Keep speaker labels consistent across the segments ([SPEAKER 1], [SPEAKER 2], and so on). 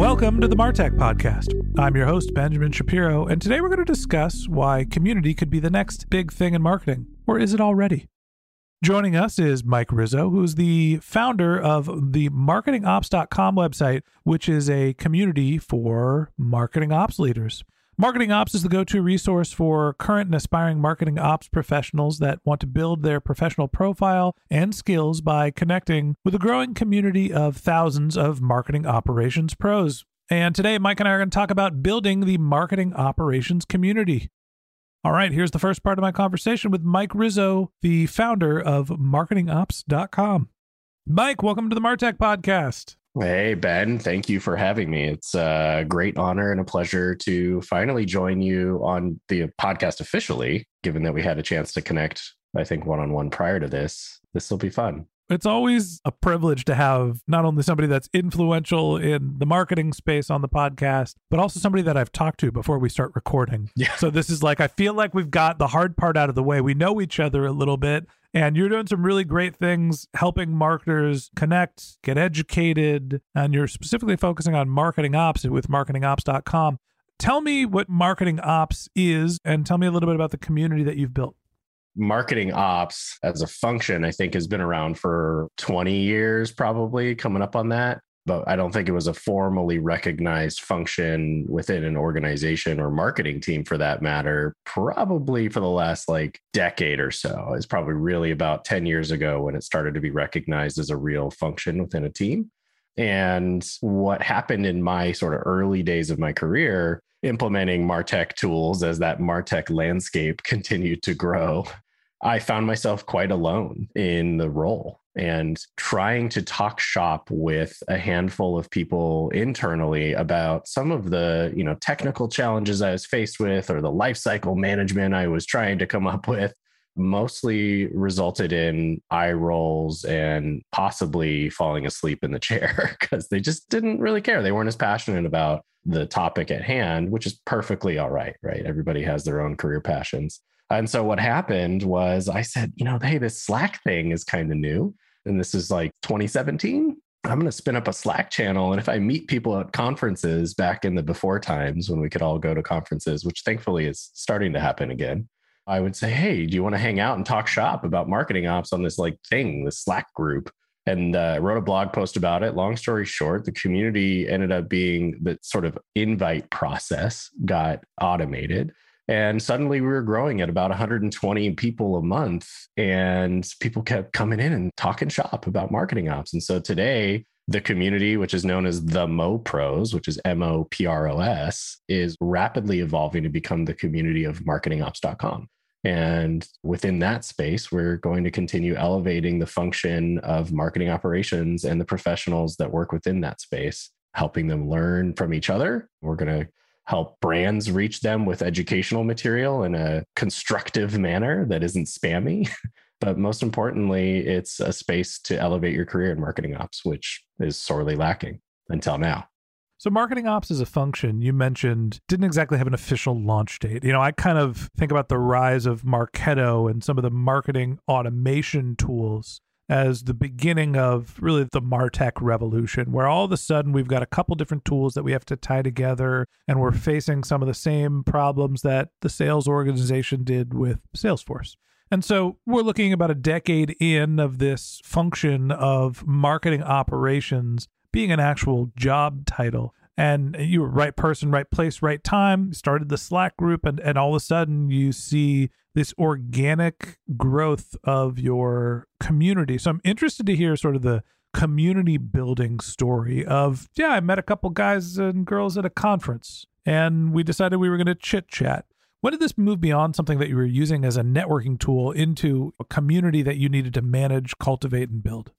[SPEAKER 1] Welcome to the Martech Podcast. I'm your host, Benjamin Shapiro, and today we're going to discuss why community could be the next big thing in marketing. Or is it already? Joining us is Mike Rizzo, who's the founder of the marketingops.com website, which is a community for marketing ops leaders. Marketing Ops is the go to resource for current and aspiring marketing ops professionals that want to build their professional profile and skills by connecting with a growing community of thousands of marketing operations pros. And today, Mike and I are going to talk about building the marketing operations community. All right, here's the first part of my conversation with Mike Rizzo, the founder of marketingops.com. Mike, welcome to the Martech podcast.
[SPEAKER 2] Hey, Ben, thank you for having me. It's a great honor and a pleasure to finally join you on the podcast officially, given that we had a chance to connect, I think, one on one prior to this. This will be fun.
[SPEAKER 1] It's always a privilege to have not only somebody that's influential in the marketing space on the podcast, but also somebody that I've talked to before we start recording. Yeah. So this is like, I feel like we've got the hard part out of the way. We know each other a little bit. And you're doing some really great things helping marketers connect, get educated, and you're specifically focusing on marketing ops with marketingops.com. Tell me what marketing ops is and tell me a little bit about the community that you've built.
[SPEAKER 2] Marketing ops as a function, I think, has been around for 20 years, probably coming up on that but I don't think it was a formally recognized function within an organization or marketing team for that matter, probably for the last like decade or so. It's probably really about 10 years ago when it started to be recognized as a real function within a team. And what happened in my sort of early days of my career, implementing Martech tools as that Martech landscape continued to grow, I found myself quite alone in the role and trying to talk shop with a handful of people internally about some of the you know technical challenges i was faced with or the life cycle management i was trying to come up with mostly resulted in eye rolls and possibly falling asleep in the chair because they just didn't really care. They weren't as passionate about the topic at hand which is perfectly all right right? Everybody has their own career passions and so what happened was I said, you know, hey, this Slack thing is kind of new. And this is like 2017. I'm going to spin up a Slack channel. And if I meet people at conferences back in the before times when we could all go to conferences, which thankfully is starting to happen again, I would say, hey, do you want to hang out and talk shop about marketing ops on this like thing, this Slack group? And uh, wrote a blog post about it. Long story short, the community ended up being the sort of invite process got automated and suddenly we were growing at about 120 people a month. And people kept coming in and talking shop about marketing ops. And so today, the community, which is known as the Mo Pros, which is M O P R O S, is rapidly evolving to become the community of marketingops.com. And within that space, we're going to continue elevating the function of marketing operations and the professionals that work within that space, helping them learn from each other. We're going to help brands reach them with educational material in a constructive manner that isn't spammy. but most importantly, it's a space to elevate your career in marketing ops, which is sorely lacking until now.
[SPEAKER 1] So, marketing ops as a function, you mentioned, didn't exactly have an official launch date. You know, I kind of think about the rise of Marketo and some of the marketing automation tools as the beginning of really the Martech revolution, where all of a sudden we've got a couple different tools that we have to tie together, and we're facing some of the same problems that the sales organization did with Salesforce. And so we're looking about a decade in of this function of marketing operations being an actual job title. And you were right person, right place, right time, started the Slack group, and, and all of a sudden you see this organic growth of your community. So I'm interested to hear sort of the community building story of, yeah, I met a couple guys and girls at a conference and we decided we were going to chit chat. When did this move beyond something that you were using as a networking tool into a community that you needed to manage, cultivate, and build?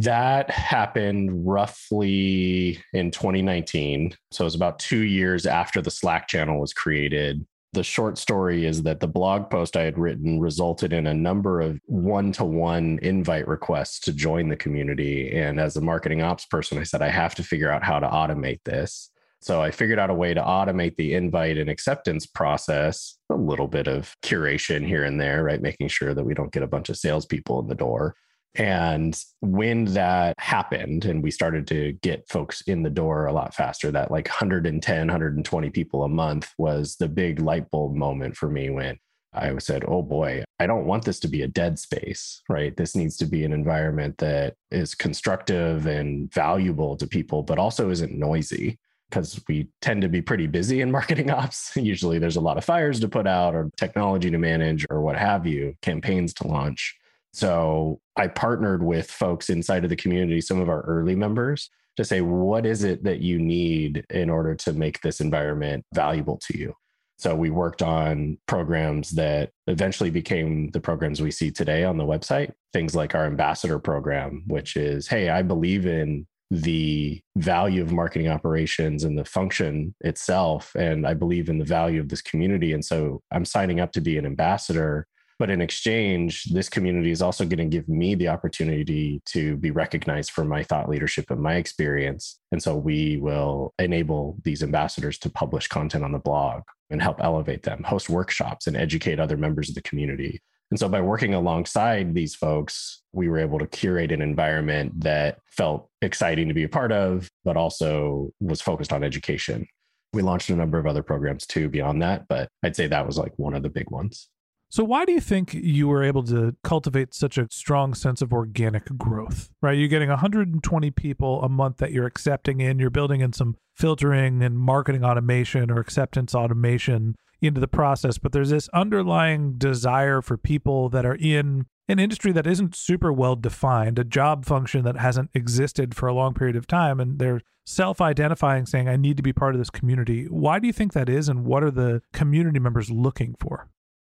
[SPEAKER 2] That happened roughly in 2019. So it was about two years after the Slack channel was created. The short story is that the blog post I had written resulted in a number of one to one invite requests to join the community. And as a marketing ops person, I said, I have to figure out how to automate this. So I figured out a way to automate the invite and acceptance process, a little bit of curation here and there, right? Making sure that we don't get a bunch of salespeople in the door. And when that happened and we started to get folks in the door a lot faster, that like 110, 120 people a month was the big light bulb moment for me when I said, oh boy, I don't want this to be a dead space, right? This needs to be an environment that is constructive and valuable to people, but also isn't noisy because we tend to be pretty busy in marketing ops. Usually there's a lot of fires to put out or technology to manage or what have you, campaigns to launch. So I partnered with folks inside of the community, some of our early members, to say, what is it that you need in order to make this environment valuable to you? So we worked on programs that eventually became the programs we see today on the website. Things like our ambassador program, which is, hey, I believe in the value of marketing operations and the function itself. And I believe in the value of this community. And so I'm signing up to be an ambassador but in exchange, this community is also going to give me the opportunity to be recognized for my thought leadership and my experience. And so we will enable these ambassadors to publish content on the blog and help elevate them, host workshops, and educate other members of the community. And so by working alongside these folks, we were able to curate an environment that felt exciting to be a part of, but also was focused on education. We launched a number of other programs too beyond that, but I'd say that was like one of the big ones.
[SPEAKER 1] So, why do you think you were able to cultivate such a strong sense of organic growth? Right? You're getting 120 people a month that you're accepting in, you're building in some filtering and marketing automation or acceptance automation into the process, but there's this underlying desire for people that are in an industry that isn't super well defined, a job function that hasn't existed for a long period of time, and they're self identifying saying, I need to be part of this community. Why do you think that is, and what are the community members looking for?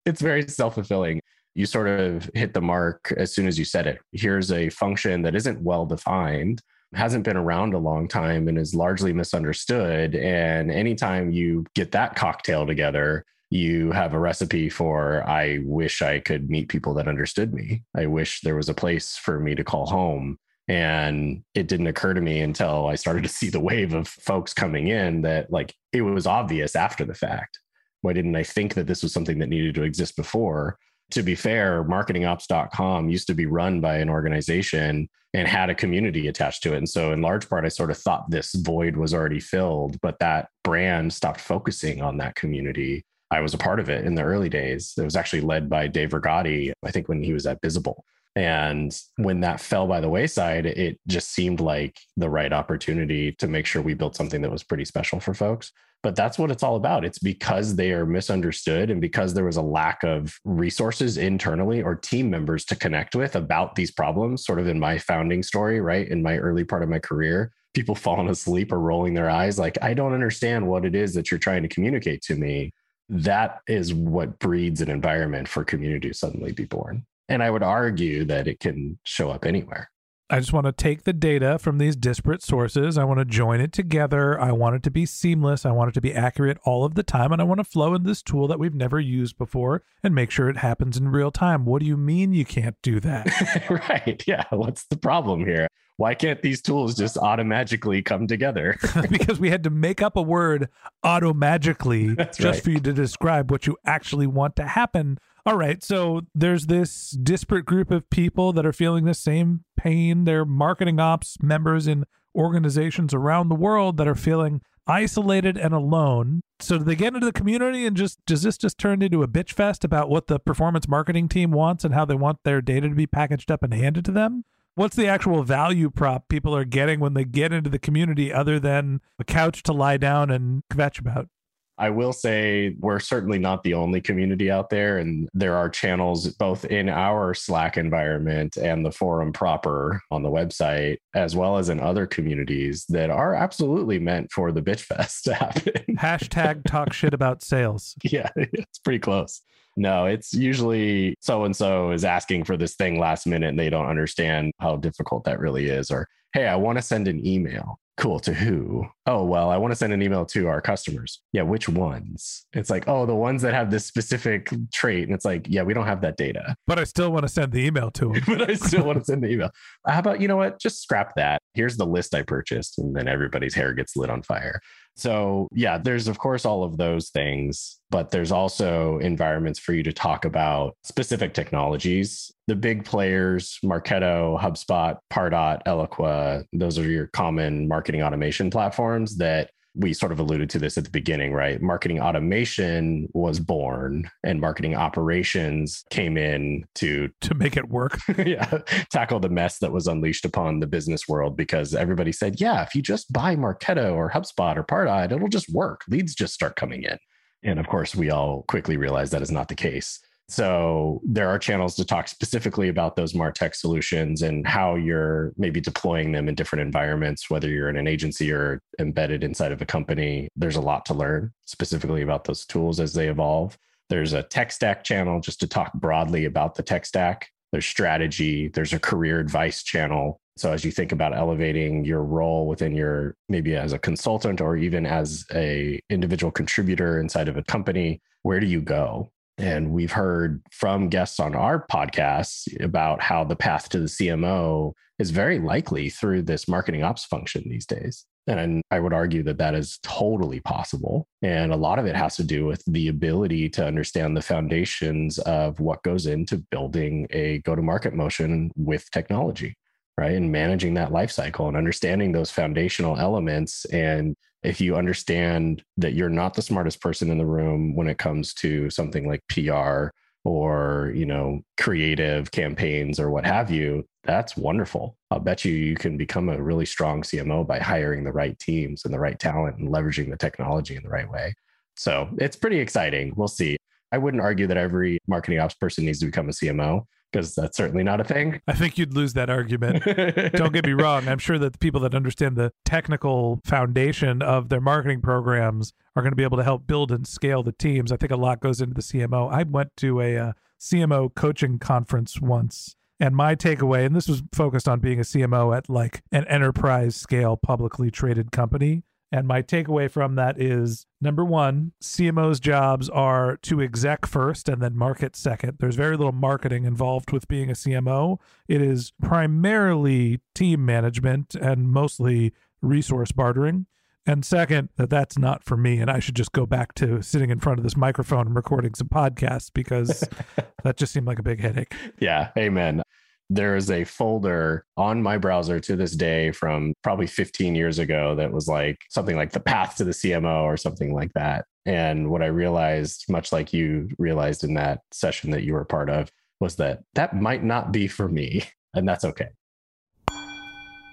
[SPEAKER 2] It's very self-fulfilling. You sort of hit the mark as soon as you said it. Here's a function that isn't well defined hasn't been around a long time and is largely misunderstood. And anytime you get that cocktail together you have a recipe for i wish i could meet people that understood me. I wish there was a place for me to call home. And it didn't occur to me until i started to see the wave of folks coming in that like it was obvious after the fact why didn't I think that this was something that needed to exist before? To be fair, marketingops.com used to be run by an organization and had a community attached to it. And so, in large part, I sort of thought this void was already filled, but that brand stopped focusing on that community. I was a part of it in the early days. It was actually led by Dave Rigotti, I think, when he was at Bizible. And when that fell by the wayside, it just seemed like the right opportunity to make sure we built something that was pretty special for folks but that's what it's all about. It's because they are misunderstood and because there was a lack of resources internally or team members to connect with about these problems, sort of in my founding story, right? In my early part of my career, people falling asleep or rolling their eyes, like, I don't understand what it is that you're trying to communicate to me. That is what breeds an environment for community to suddenly be born. And I would argue that it can show up anywhere.
[SPEAKER 1] I just want to take the data from these disparate sources. I want to join it together. I want it to be seamless. I want it to be accurate all of the time. And I want to flow in this tool that we've never used before and make sure it happens in real time. What do you mean you can't do that?
[SPEAKER 2] right. Yeah. What's the problem here? why can't these tools just automatically come together?
[SPEAKER 1] because we had to make up a word automagically
[SPEAKER 2] That's
[SPEAKER 1] just
[SPEAKER 2] right.
[SPEAKER 1] for you to describe what you actually want to happen. All right, so there's this disparate group of people that are feeling the same pain. They're marketing ops members in organizations around the world that are feeling isolated and alone. So do they get into the community and just does this just turn into a bitch fest about what the performance marketing team wants and how they want their data to be packaged up and handed to them? What's the actual value prop people are getting when they get into the community other than a couch to lie down and kvetch about?
[SPEAKER 2] I will say we're certainly not the only community out there, and there are channels both in our Slack environment and the forum proper on the website, as well as in other communities that are absolutely meant for the bitch fest to happen.
[SPEAKER 1] Hashtag talk shit about sales.
[SPEAKER 2] yeah, it's pretty close. No, it's usually so and so is asking for this thing last minute and they don't understand how difficult that really is. Or, hey, I want to send an email. Cool. To who? Oh, well, I want to send an email to our customers. Yeah. Which ones? It's like, oh, the ones that have this specific trait. And it's like, yeah, we don't have that data,
[SPEAKER 1] But I still want to send the email to them.
[SPEAKER 2] but I still want to send the email. How about, you know what? Just scrap that. Here's the list I purchased. And then everybody's hair gets lit on fire. So, yeah, there's of course all of those things, but there's also environments for you to talk about specific technologies. The big players, Marketo, HubSpot, Pardot, Eloqua, those are your common marketing automation platforms that we sort of alluded to this at the beginning, right? Marketing automation was born and marketing operations came in to
[SPEAKER 1] to make it work.
[SPEAKER 2] yeah, tackle the mess that was unleashed upon the business world because everybody said, yeah, if you just buy Marketo or HubSpot or Pardot, it'll just work. Leads just start coming in. And of course, we all quickly realized that is not the case. So there are channels to talk specifically about those MarTech solutions and how you're maybe deploying them in different environments, whether you're in an agency or embedded inside of a company. There's a lot to learn specifically about those tools as they evolve. There's a tech stack channel just to talk broadly about the tech stack. There's strategy, there's a career advice channel. So as you think about elevating your role within your maybe as a consultant or even as a individual contributor inside of a company, where do you go? And we've heard from guests on our podcasts about how the path to the CMO is very likely through this marketing ops function these days. And I would argue that that is totally possible. And a lot of it has to do with the ability to understand the foundations of what goes into building a go to market motion with technology, right? And managing that life cycle and understanding those foundational elements. And if you understand that you're not the smartest person in the room when it comes to something like PR or you know creative campaigns or what have you that's wonderful. I'll bet you you can become a really strong cmo by hiring the right teams and the right talent and leveraging the technology in the right way. So it's pretty exciting. We'll see. I wouldn't argue that every marketing ops person needs to become a cmo because that's certainly not a thing
[SPEAKER 1] I think you'd lose that argument. Don't get me wrong. I'm sure that the people that understand the technical foundation of their marketing programs are going to be able to help build and scale the teams. I think a lot goes into the CMO. I went to a uh, CMO coaching conference once, and my takeaway, and this was focused on being a CMO at like an enterprise scale publicly traded company. And my takeaway from that is number one, CMO's jobs are to exec first and then market second. There's very little marketing involved with being a CMO. It is primarily team management and mostly resource bartering. And second, that that's not for me. And I should just go back to sitting in front of this microphone and recording some podcasts because that just seemed like a big headache.
[SPEAKER 2] Yeah, amen. There is a folder on my browser to this day from probably 15 years ago that was like something like the path to the CMO or something like that. And what I realized, much like you realized in that session that you were part of, was that that might not be for me. And that's okay.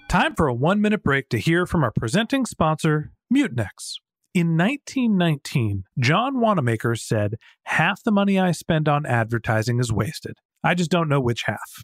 [SPEAKER 1] Time for a one minute break to hear from our presenting sponsor, Mutinex. In 1919, John Wanamaker said, Half the money I spend on advertising is wasted. I just don't know which half.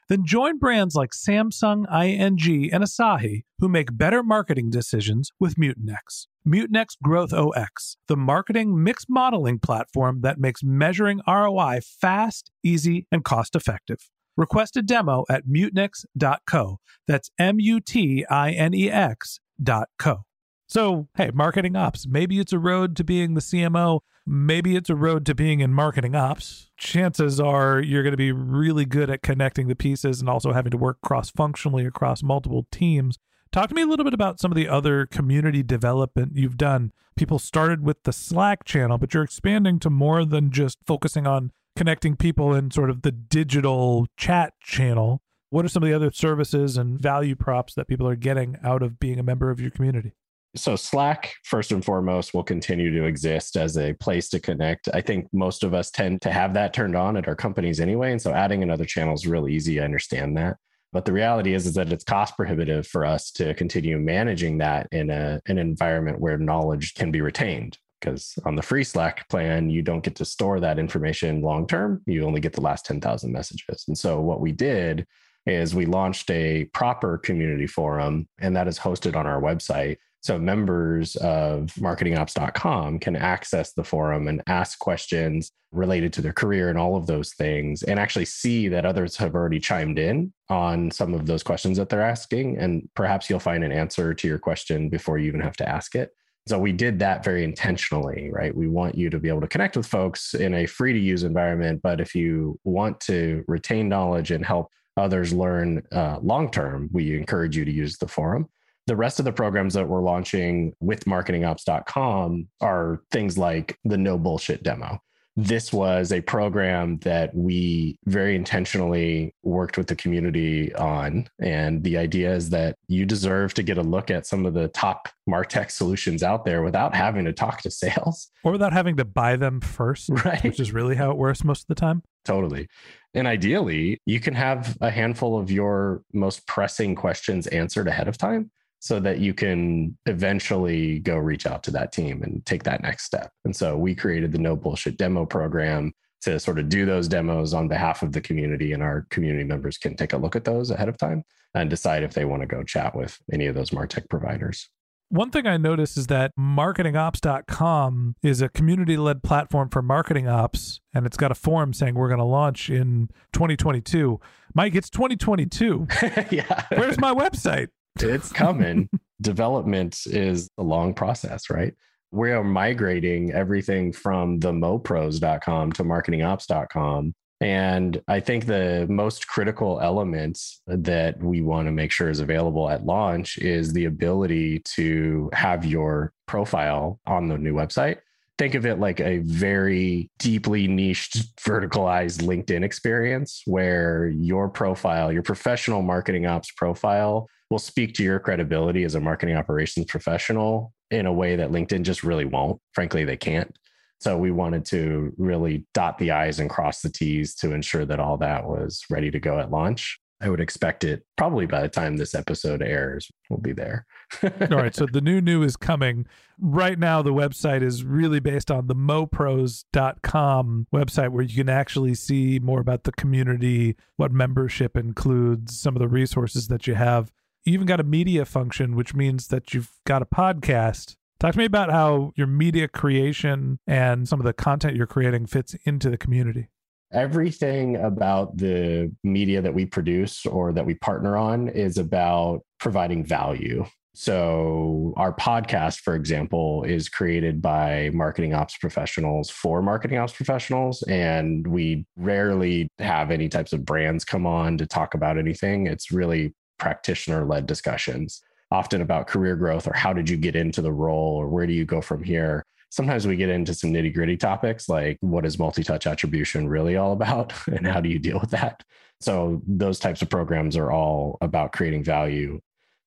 [SPEAKER 1] Then join brands like Samsung, ING, and Asahi who make better marketing decisions with Mutinex. Mutinex Growth OS, the marketing mix modeling platform that makes measuring ROI fast, easy, and cost effective. Request a demo at mutinex.co. That's M U T I N E X dot co. So, hey, marketing ops. Maybe it's a road to being the CMO. Maybe it's a road to being in marketing ops. Chances are you're going to be really good at connecting the pieces and also having to work cross functionally across multiple teams. Talk to me a little bit about some of the other community development you've done. People started with the Slack channel, but you're expanding to more than just focusing on connecting people in sort of the digital chat channel. What are some of the other services and value props that people are getting out of being a member of your community?
[SPEAKER 2] So, Slack, first and foremost, will continue to exist as a place to connect. I think most of us tend to have that turned on at our companies anyway. And so, adding another channel is really easy. I understand that. But the reality is, is that it's cost prohibitive for us to continue managing that in a, an environment where knowledge can be retained. Because on the free Slack plan, you don't get to store that information long term. You only get the last 10,000 messages. And so, what we did is we launched a proper community forum, and that is hosted on our website so members of marketingops.com can access the forum and ask questions related to their career and all of those things and actually see that others have already chimed in on some of those questions that they're asking. And perhaps you'll find an answer to your question before you even have to ask it. So we did that very intentionally, right? We want you to be able to connect with folks in a free to use environment. But if you want to retain knowledge and help others learn uh, long term, we encourage you to use the forum. The rest of the programs that we're launching with marketingops.com are things like the no bullshit demo. This was a program that we very intentionally worked with the community on. And the idea is that you deserve to get a look at some of the top Martech solutions out there without having to talk to sales
[SPEAKER 1] or without having to buy them first,
[SPEAKER 2] right?
[SPEAKER 1] Which is really how it works most of the time.
[SPEAKER 2] Totally. And ideally, you can have a handful of your most pressing questions answered ahead of time so that you can eventually go reach out to that team and take that next step. And so we created the no bullshit demo program to sort of do those demos on behalf of the community and our community members can take a look at those ahead of time and decide if they want to go chat with any of those martech providers
[SPEAKER 1] one thing I noticed is that marketingops.com is a community led platform for marketing ops, and it's got a forum saying we're going to launch in 2022. Mike, it's 2022.
[SPEAKER 2] yeah.
[SPEAKER 1] Where's my website?
[SPEAKER 2] it's coming. Development is a long process, right? We are migrating everything from the mopros.com to marketingops.com. And I think the most critical element that we want to make sure is available at launch is the ability to have your profile on the new website. Think of it like a very deeply niched, verticalized LinkedIn experience where your profile, your professional marketing ops profile, will speak to your credibility as a marketing operations professional in a way that LinkedIn just really won't. Frankly, they can't. So we wanted to really dot the I's and cross the T's to ensure that all that was ready to go at launch. I would expect it probably by the time this episode airs, we'll be there.
[SPEAKER 1] All right. So the new new is coming. Right now, the website is really based on the mopros.com website where you can actually see more about the community, what membership includes, some of the resources that you have you even got a media function, which means that you've got a podcast. Talk to me about how your media creation and some of the content you're creating fits into the community.
[SPEAKER 2] Everything about the media that we produce or that we partner on is about providing value. So, our podcast, for example, is created by marketing ops professionals for marketing ops professionals. And we rarely have any types of brands come on to talk about anything. It's really practitioner led discussions, often about career growth or how did you get into the role or where do you go from here. Sometimes we get into some nitty gritty topics like what is multi touch attribution really all about and how do you deal with that? So, those types of programs are all about creating value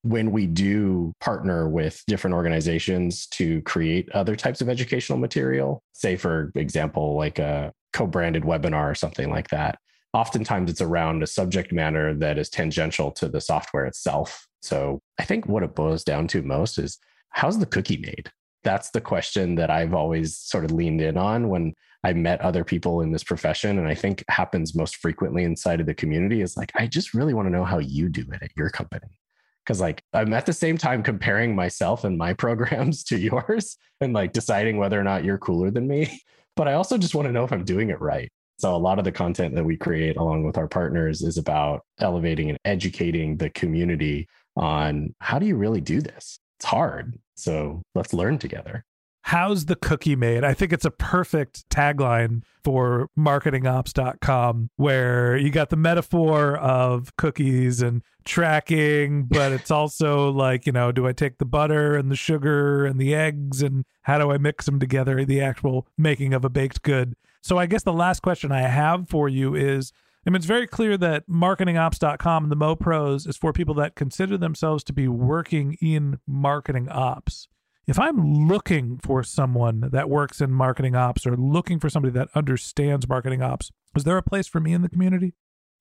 [SPEAKER 2] when we do partner with different organizations to create other types of educational material, say, for example, like a co branded webinar or something like that, oftentimes it's around a subject matter that is tangential to the software itself. So I think what it boils down to most is how's the cookie made? That's the question that I've always sort of leaned in on when I met other people in this profession. And I think happens most frequently inside of the community is like, I just really want to know how you do it at your company. Because like i'm at the same time comparing myself and my programs to yours and like deciding whether or not you're cooler than me but i also just want to know if i'm doing it right. So a lot of the content that we create along with our partners is about elevating and educating the community on how do you really do this? It's hard so let's learn together
[SPEAKER 1] How's the cookie made? I think it's a perfect tagline for marketingops.com where you got the metaphor of cookies and tracking, but it's also like, you know, do I take the butter and the sugar and the eggs and how do I mix them together? The actual making of a baked good. So I guess the last question I have for you is I mean, it's very clear that marketingops.com and the MoPros is for people that consider themselves to be working in marketing ops if I'm looking for someone that works in marketing ops or looking for somebody that understands marketing ops, is there a place for me in the community?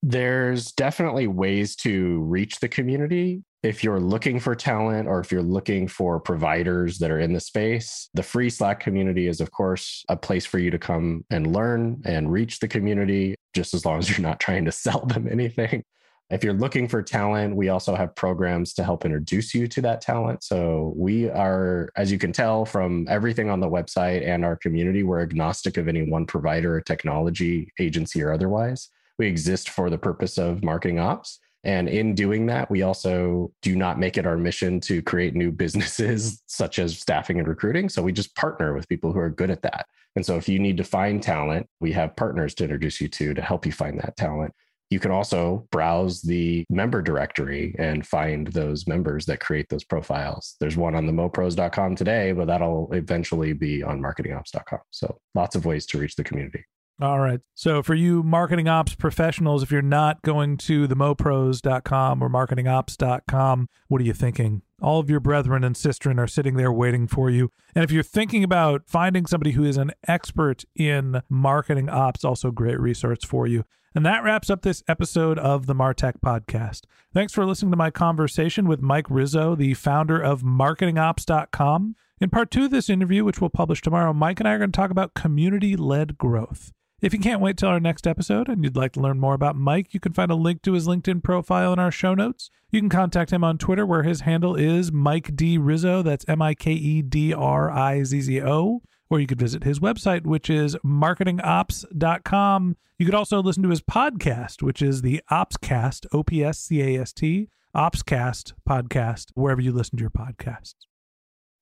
[SPEAKER 2] There's definitely ways to reach the community. If you're looking for talent or if you're looking for providers that are in the space, the free Slack community is, of course, a place for you to come and learn and reach the community, just as long as you're not trying to sell them anything. If you're looking for talent, we also have programs to help introduce you to that talent. So we are, as you can tell from everything on the website and our community, we're agnostic of any one provider or technology agency or otherwise. We exist for the purpose of marketing ops. And in doing that, we also do not make it our mission to create new businesses such as staffing and recruiting. So we just partner with people who are good at that. And so if you need to find talent, we have partners to introduce you to to help you find that talent. You can also browse the member directory and find those members that create those profiles. There's one on the mopros.com today, but that'll eventually be on marketingops.com. So lots of ways to reach the community.
[SPEAKER 1] All right. So for you marketing ops professionals, if you're not going to the mopros.com or marketingops.com, what are you thinking? All of your brethren and sistren are sitting there waiting for you. And if you're thinking about finding somebody who is an expert in marketing ops, also great resource for you. And that wraps up this episode of the Martech podcast. Thanks for listening to my conversation with Mike Rizzo, the founder of marketingops.com. In part two of this interview, which we'll publish tomorrow, Mike and I are going to talk about community led growth. If you can't wait till our next episode and you'd like to learn more about Mike, you can find a link to his LinkedIn profile in our show notes. You can contact him on Twitter, where his handle is Mike D. Rizzo. That's M I K E D R I Z Z O or you could visit his website, which is marketingops.com. You could also listen to his podcast, which is the Opscast, O P S C A S T, Opscast podcast, wherever you listen to your podcasts.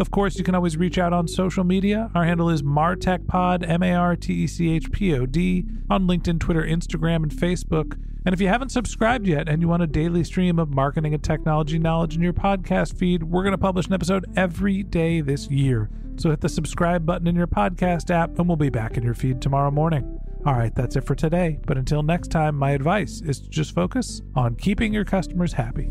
[SPEAKER 1] Of course, you can always reach out on social media. Our handle is martechpod, M A R T E C H P O D, on LinkedIn, Twitter, Instagram, and Facebook. And if you haven't subscribed yet and you want a daily stream of marketing and technology knowledge in your podcast feed, we're going to publish an episode every day this year. So hit the subscribe button in your podcast app and we'll be back in your feed tomorrow morning. All right, that's it for today. But until next time, my advice is to just focus on keeping your customers happy.